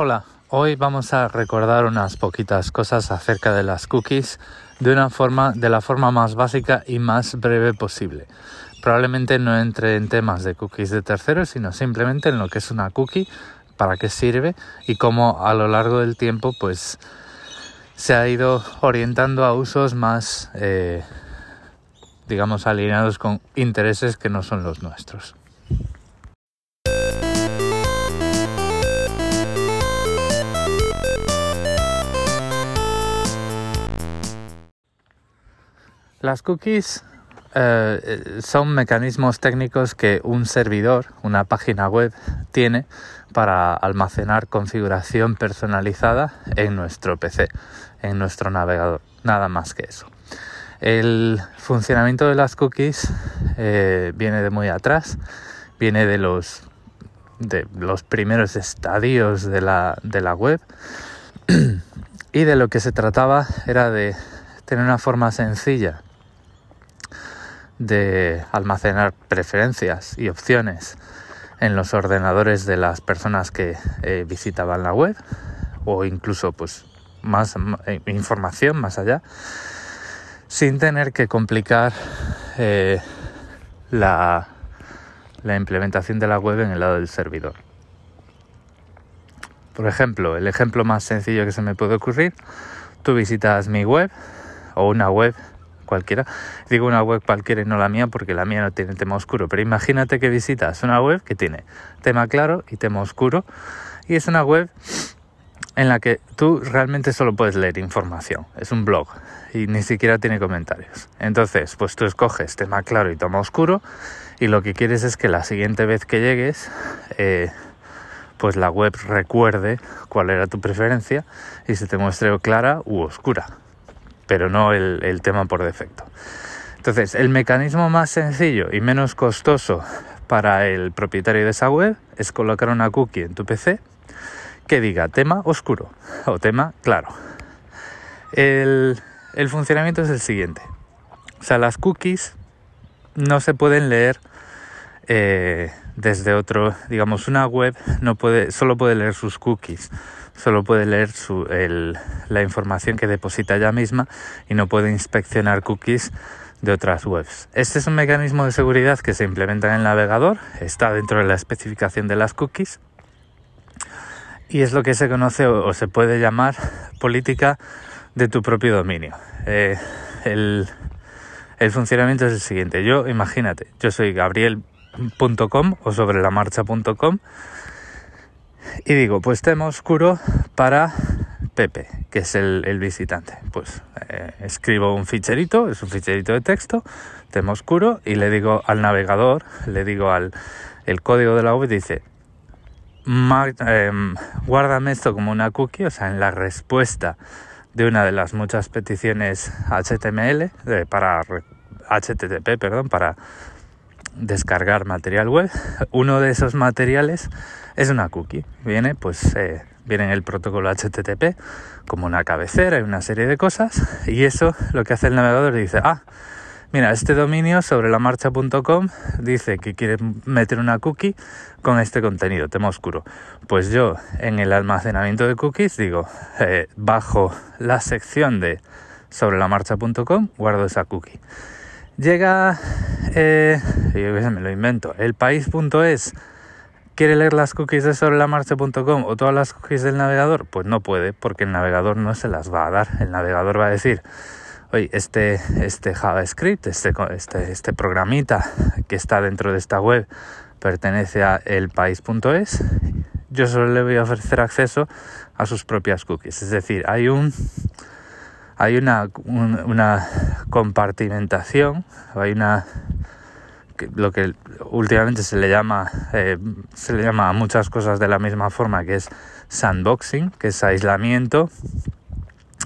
Hola, hoy vamos a recordar unas poquitas cosas acerca de las cookies de una forma, de la forma más básica y más breve posible. Probablemente no entre en temas de cookies de terceros, sino simplemente en lo que es una cookie, para qué sirve y cómo a lo largo del tiempo pues se ha ido orientando a usos más eh, digamos alineados con intereses que no son los nuestros. Las cookies eh, son mecanismos técnicos que un servidor, una página web, tiene para almacenar configuración personalizada en nuestro PC, en nuestro navegador. Nada más que eso. El funcionamiento de las cookies eh, viene de muy atrás, viene de los, primeros estadios de la, de la web y de lo que se trataba era de tener una forma sencilla de almacenar preferencias y opciones en los ordenadores de las personas que eh, visitaban la web o incluso pues más eh, información más allá sin tener que complicar eh, la, la implementación de la web en el lado del servidor. Por ejemplo, el ejemplo más sencillo que se me puede ocurrir, tú visitas mi web o una web cualquiera. Digo una web cualquiera y no la mía porque la mía no tiene tema oscuro. Pero imagínate que visitas una web que tiene tema claro y tema oscuro. Y es una web en la que tú realmente solo puedes leer información. Es un blog y ni siquiera tiene comentarios. Entonces, pues tú escoges tema claro y tema oscuro y lo que quieres es que la siguiente vez que llegues, eh, pues la web recuerde cuál era tu preferencia y se te muestre clara u oscura pero no el, tema por defecto. Entonces, el mecanismo más sencillo y menos costoso para el propietario de esa web es colocar una cookie en tu PC que diga tema oscuro o tema claro. El, funcionamiento es el siguiente. O sea, las cookies no se pueden leer eh, desde otro, digamos, una web no puede, solo puede leer sus cookies solo puede leer la información que deposita ella misma y no puede inspeccionar cookies de otras webs. Este es un mecanismo de seguridad que se implementa en el navegador, está dentro de la especificación de las cookies y es lo que se conoce o, se puede llamar política de tu propio dominio. Eh, el, funcionamiento es el siguiente. Yo, imagínate, yo soy gabriel.com o sobre la marcha.com y digo, pues tema oscuro para Pepe, que es el, visitante. Pues eh, escribo un ficherito, es un ficherito de texto, tema oscuro, y le digo al navegador, le digo al el código de la web, dice, eh, guárdame esto como una cookie, o sea, en la respuesta de una de las muchas peticiones HTML, para HTTP, perdón, para descargar material web. Uno de esos materiales es una cookie. Viene, pues, eh, viene en el protocolo HTTP como una cabecera y una serie de cosas. Y eso lo que hace el navegador dice, ah, mira, este dominio sobre la marcha.com dice que quiere meter una cookie con este contenido, tema oscuro. Pues yo en el almacenamiento de cookies digo, eh, bajo la sección de sobre la guardo esa cookie. Llega, eh, yo me lo invento, el país.es quiere leer las cookies de marcha.com o todas las cookies del navegador, pues no puede, porque el navegador no se las va a dar. El navegador va a decir, oye, este, este JavaScript, este, este, este programita que está dentro de esta web pertenece a elpaís.es. Yo solo le voy a ofrecer acceso a sus propias cookies. Es decir, hay un hay una, una compartimentación, hay una lo que últimamente se le llama eh, se le llama a muchas cosas de la misma forma que es sandboxing que es aislamiento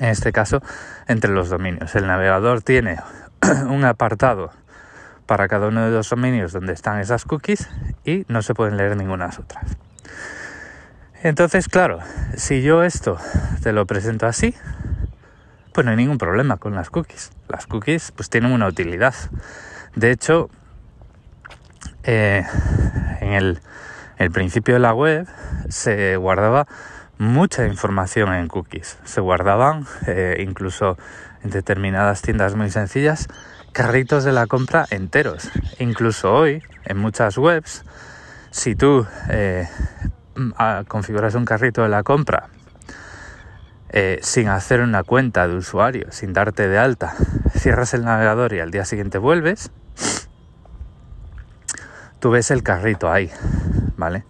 en este caso entre los dominios. El navegador tiene un apartado para cada uno de los dominios donde están esas cookies y no se pueden leer ninguna otras. Entonces claro si yo esto te lo presento así pues no hay ningún problema con las cookies. Las cookies pues tienen una utilidad. De hecho, eh, en el, principio de la web se guardaba mucha información en cookies. Se guardaban eh, incluso en determinadas tiendas muy sencillas carritos de la compra enteros. Incluso hoy, en muchas webs, si tú eh, configuras un carrito de la compra eh, sin hacer una cuenta de usuario, sin darte de alta, cierras el navegador y al día siguiente vuelves, tú ves el carrito ahí, ¿vale?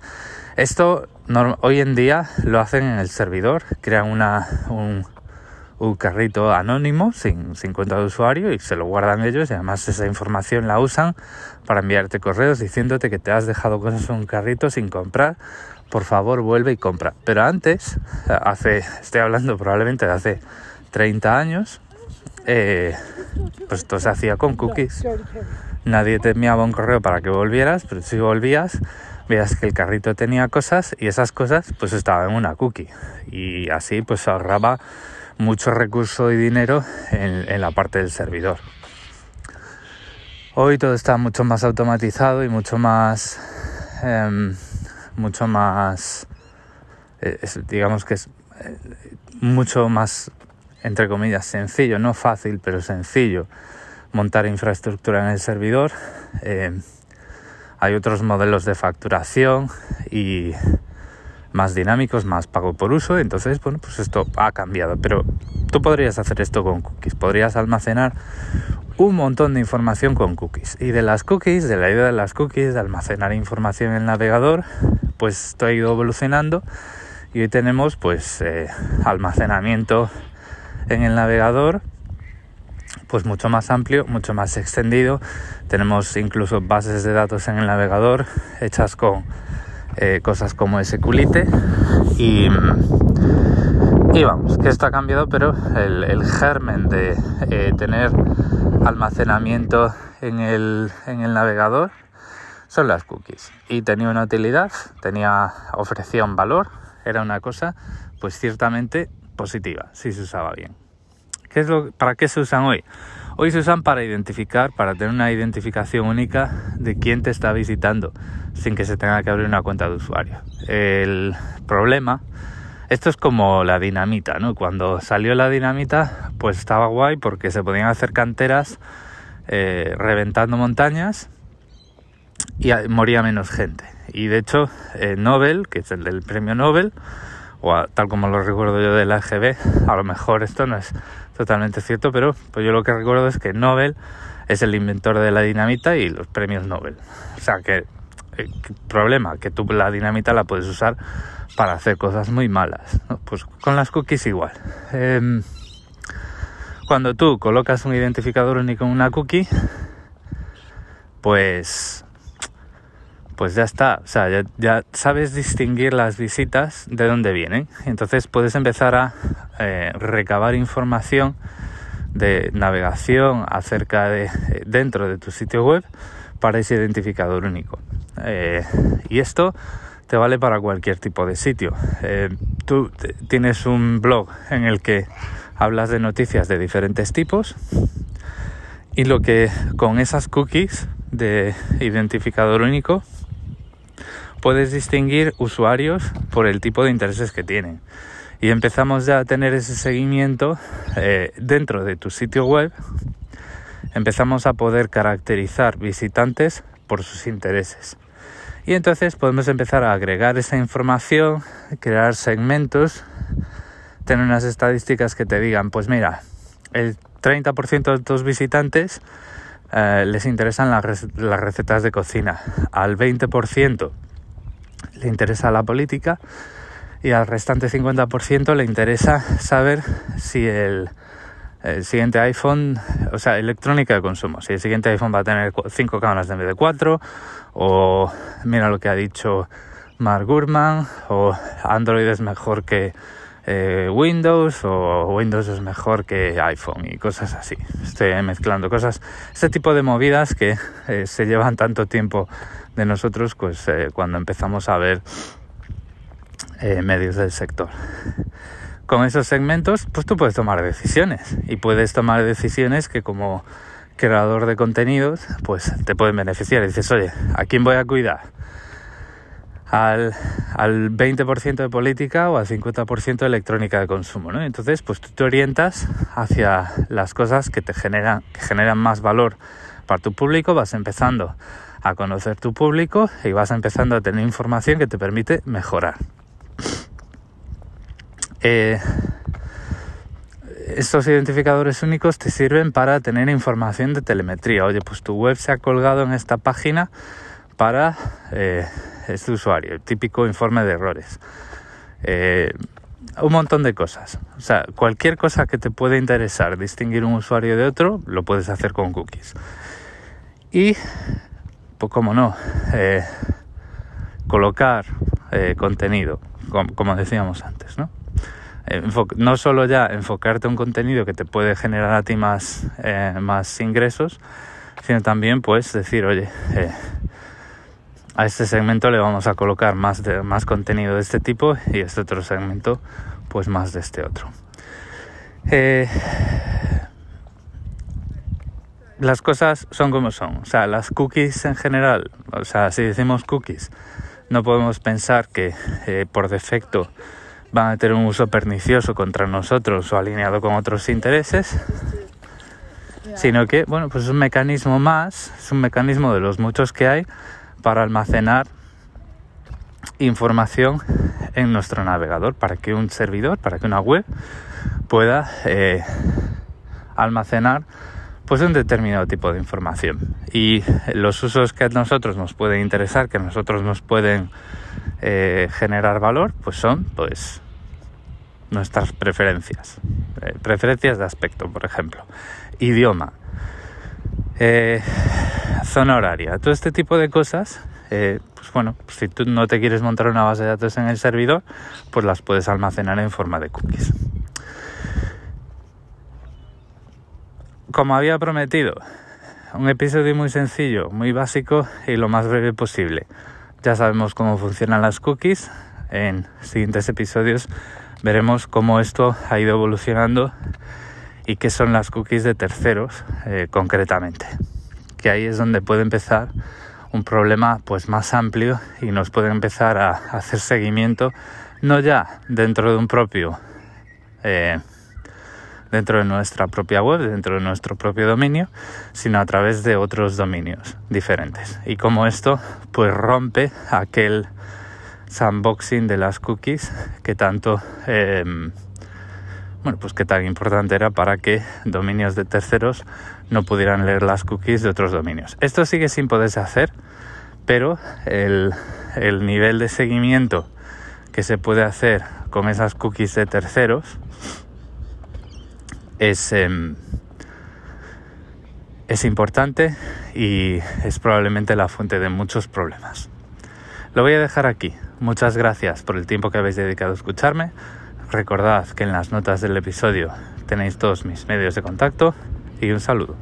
Esto hoy en día lo hacen en el servidor, crean una, un, un carrito anónimo sin, cuenta de usuario y se lo guardan ellos y además esa información la usan para enviarte correos diciéndote que te has dejado cosas en un carrito sin comprar por favor vuelve y compra. Pero antes hace estoy hablando probablemente de hace 30 años eh, pues esto se hacía con cookies. Nadie te enviaba un correo para que volvieras pero si volvías veas que el carrito tenía cosas y esas cosas pues estaban en una cookie. Y así pues ahorraba mucho recurso y dinero en, la parte del servidor. Hoy todo está mucho más automatizado y mucho más, em, mucho más, eh, digamos que es eh, mucho más, entre comillas, sencillo, no fácil, pero sencillo montar infraestructura en el servidor. Em, hay otros modelos de facturación y más dinámicos, más pago por uso, entonces, bueno, pues esto ha cambiado, pero tú podrías hacer esto con cookies, podrías almacenar un montón de información con cookies. Y de las cookies, de la idea de las cookies, de almacenar información en el navegador, pues esto ha ido evolucionando y hoy tenemos pues eh, almacenamiento en el navegador pues mucho más amplio, mucho más extendido. Tenemos incluso bases de datos en el navegador hechas con eh, cosas como SQLite y, y vamos, que esto ha cambiado, pero el, germen de eh, tener almacenamiento en el, en el navegador son las cookies y tenía una utilidad, tenía ofrecía un valor, era una cosa pues ciertamente positiva si se usaba bien. ¿Qué es lo, ¿Para qué se usan hoy? Hoy se usan para identificar, para tener una identificación única de quién te está visitando sin que se tenga que abrir una cuenta de usuario. El problema, esto es como la dinamita, ¿no? Cuando salió la dinamita, pues estaba guay porque se podían hacer canteras eh, reventando montañas y moría menos gente. Y de hecho, eh, Nobel, que es el del premio Nobel, o tal como lo recuerdo yo de la AGB, a lo mejor esto no es totalmente cierto, pero pues yo lo que recuerdo es que Nobel es el inventor de la dinamita y los premios Nobel. O sea que, eh, problema, que tú la dinamita la puedes usar para hacer cosas muy malas. Pues con las cookies igual. Em, cuando tú colocas un identificador único en una cookie, pues pues ya está, o sea, ya, sabes distinguir las visitas de dónde vienen. Entonces puedes empezar a eh, recabar información de navegación acerca de dentro de tu sitio web para ese identificador único. Eh, y esto te vale para cualquier tipo de sitio. Eh, tú tienes un blog en el que hablas de noticias de diferentes tipos y lo que con esas cookies de identificador único puedes distinguir usuarios por el tipo de intereses que tienen. Y empezamos ya a tener ese seguimiento eh, dentro de tu sitio web. Empezamos a poder caracterizar visitantes por sus intereses. Y entonces podemos empezar a agregar esa información, crear segmentos, tener unas estadísticas que te digan, pues mira, el 30% de tus visitantes eh, les interesan las, recetas de cocina, al 20% le interesa la política y al restante 50% le interesa saber si el, siguiente iPhone, o sea, electrónica de consumo, si el siguiente iPhone va a tener 5 cámaras en vez de 4, o mira lo que ha dicho Mark Gurman, o Android es mejor que eh, Windows, o Windows es mejor que iPhone, y cosas así. Estoy mezclando cosas, este tipo de movidas que eh, se llevan tanto tiempo de nosotros pues eh, cuando empezamos a ver eh, medios del sector. Con esos segmentos pues tú puedes tomar decisiones y puedes tomar decisiones que como creador de contenidos pues te pueden beneficiar. Y dices, oye, ¿a quién voy a cuidar? Al, al 20% de política o al 50% de electrónica de consumo. ¿no? Entonces, pues tú te orientas hacia las cosas que te generan, que generan más valor para tu público, vas empezando a conocer tu público y vas empezando a tener información que te permite mejorar. Eh, estos identificadores únicos te sirven para tener información de telemetría. Oye, pues tu web se ha colgado en esta página para eh, este usuario, el típico informe de errores. Eh, un montón de cosas. O sea, cualquier cosa que te pueda interesar distinguir un usuario de otro, lo puedes hacer con cookies. Y, pues como no, eh, colocar contenido, como, decíamos antes, ¿no? no solo ya enfocarte a un contenido que te puede generar a ti más, más ingresos, sino también pues decir, oye, a este segmento le vamos a colocar más, más contenido de este tipo y este otro segmento pues más de este otro. Eh, las cosas son como son, o sea, las cookies en general, o sea, si decimos cookies, no podemos pensar que eh, por defecto van a tener un uso pernicioso contra nosotros o alineado con otros intereses, sino que, bueno, pues es un mecanismo más, es un mecanismo de los muchos que hay para almacenar información en nuestro navegador para que un servidor, para que una web pueda eh, almacenar pues un determinado tipo de información. Y los usos que a nosotros nos pueden interesar que a nosotros nos pueden eh, generar valor pues son pues nuestras preferencias. Eh, preferencias de aspecto por ejemplo. Idioma zona horaria, todo este tipo de cosas, eh, pues bueno, si tú no te quieres montar una base de datos en el servidor, pues las puedes almacenar en forma de cookies. Como había prometido, un episodio muy sencillo, muy básico y lo más breve posible. Ya sabemos cómo funcionan las cookies. En siguientes episodios veremos cómo esto ha ido evolucionando y qué son las cookies de terceros eh, concretamente. Que ahí es donde puede empezar un problema pues más amplio y nos puede empezar a hacer seguimiento no ya dentro de un propio eh, dentro de nuestra propia web, dentro de nuestro propio dominio, sino a través de otros dominios diferentes. Y como esto pues rompe aquel sandboxing de las cookies que tanto eh, bueno, pues qué tan importante era para que dominios de terceros no pudieran leer las cookies de otros dominios. Esto sigue sin poderse hacer, pero el, nivel de seguimiento que se puede hacer con esas cookies de terceros es, em, es importante y es probablemente la fuente de muchos problemas. Lo voy a dejar aquí. Muchas gracias por el tiempo que habéis dedicado a escucharme. Recordad que en las notas del episodio tenéis todos mis medios de contacto y un saludo.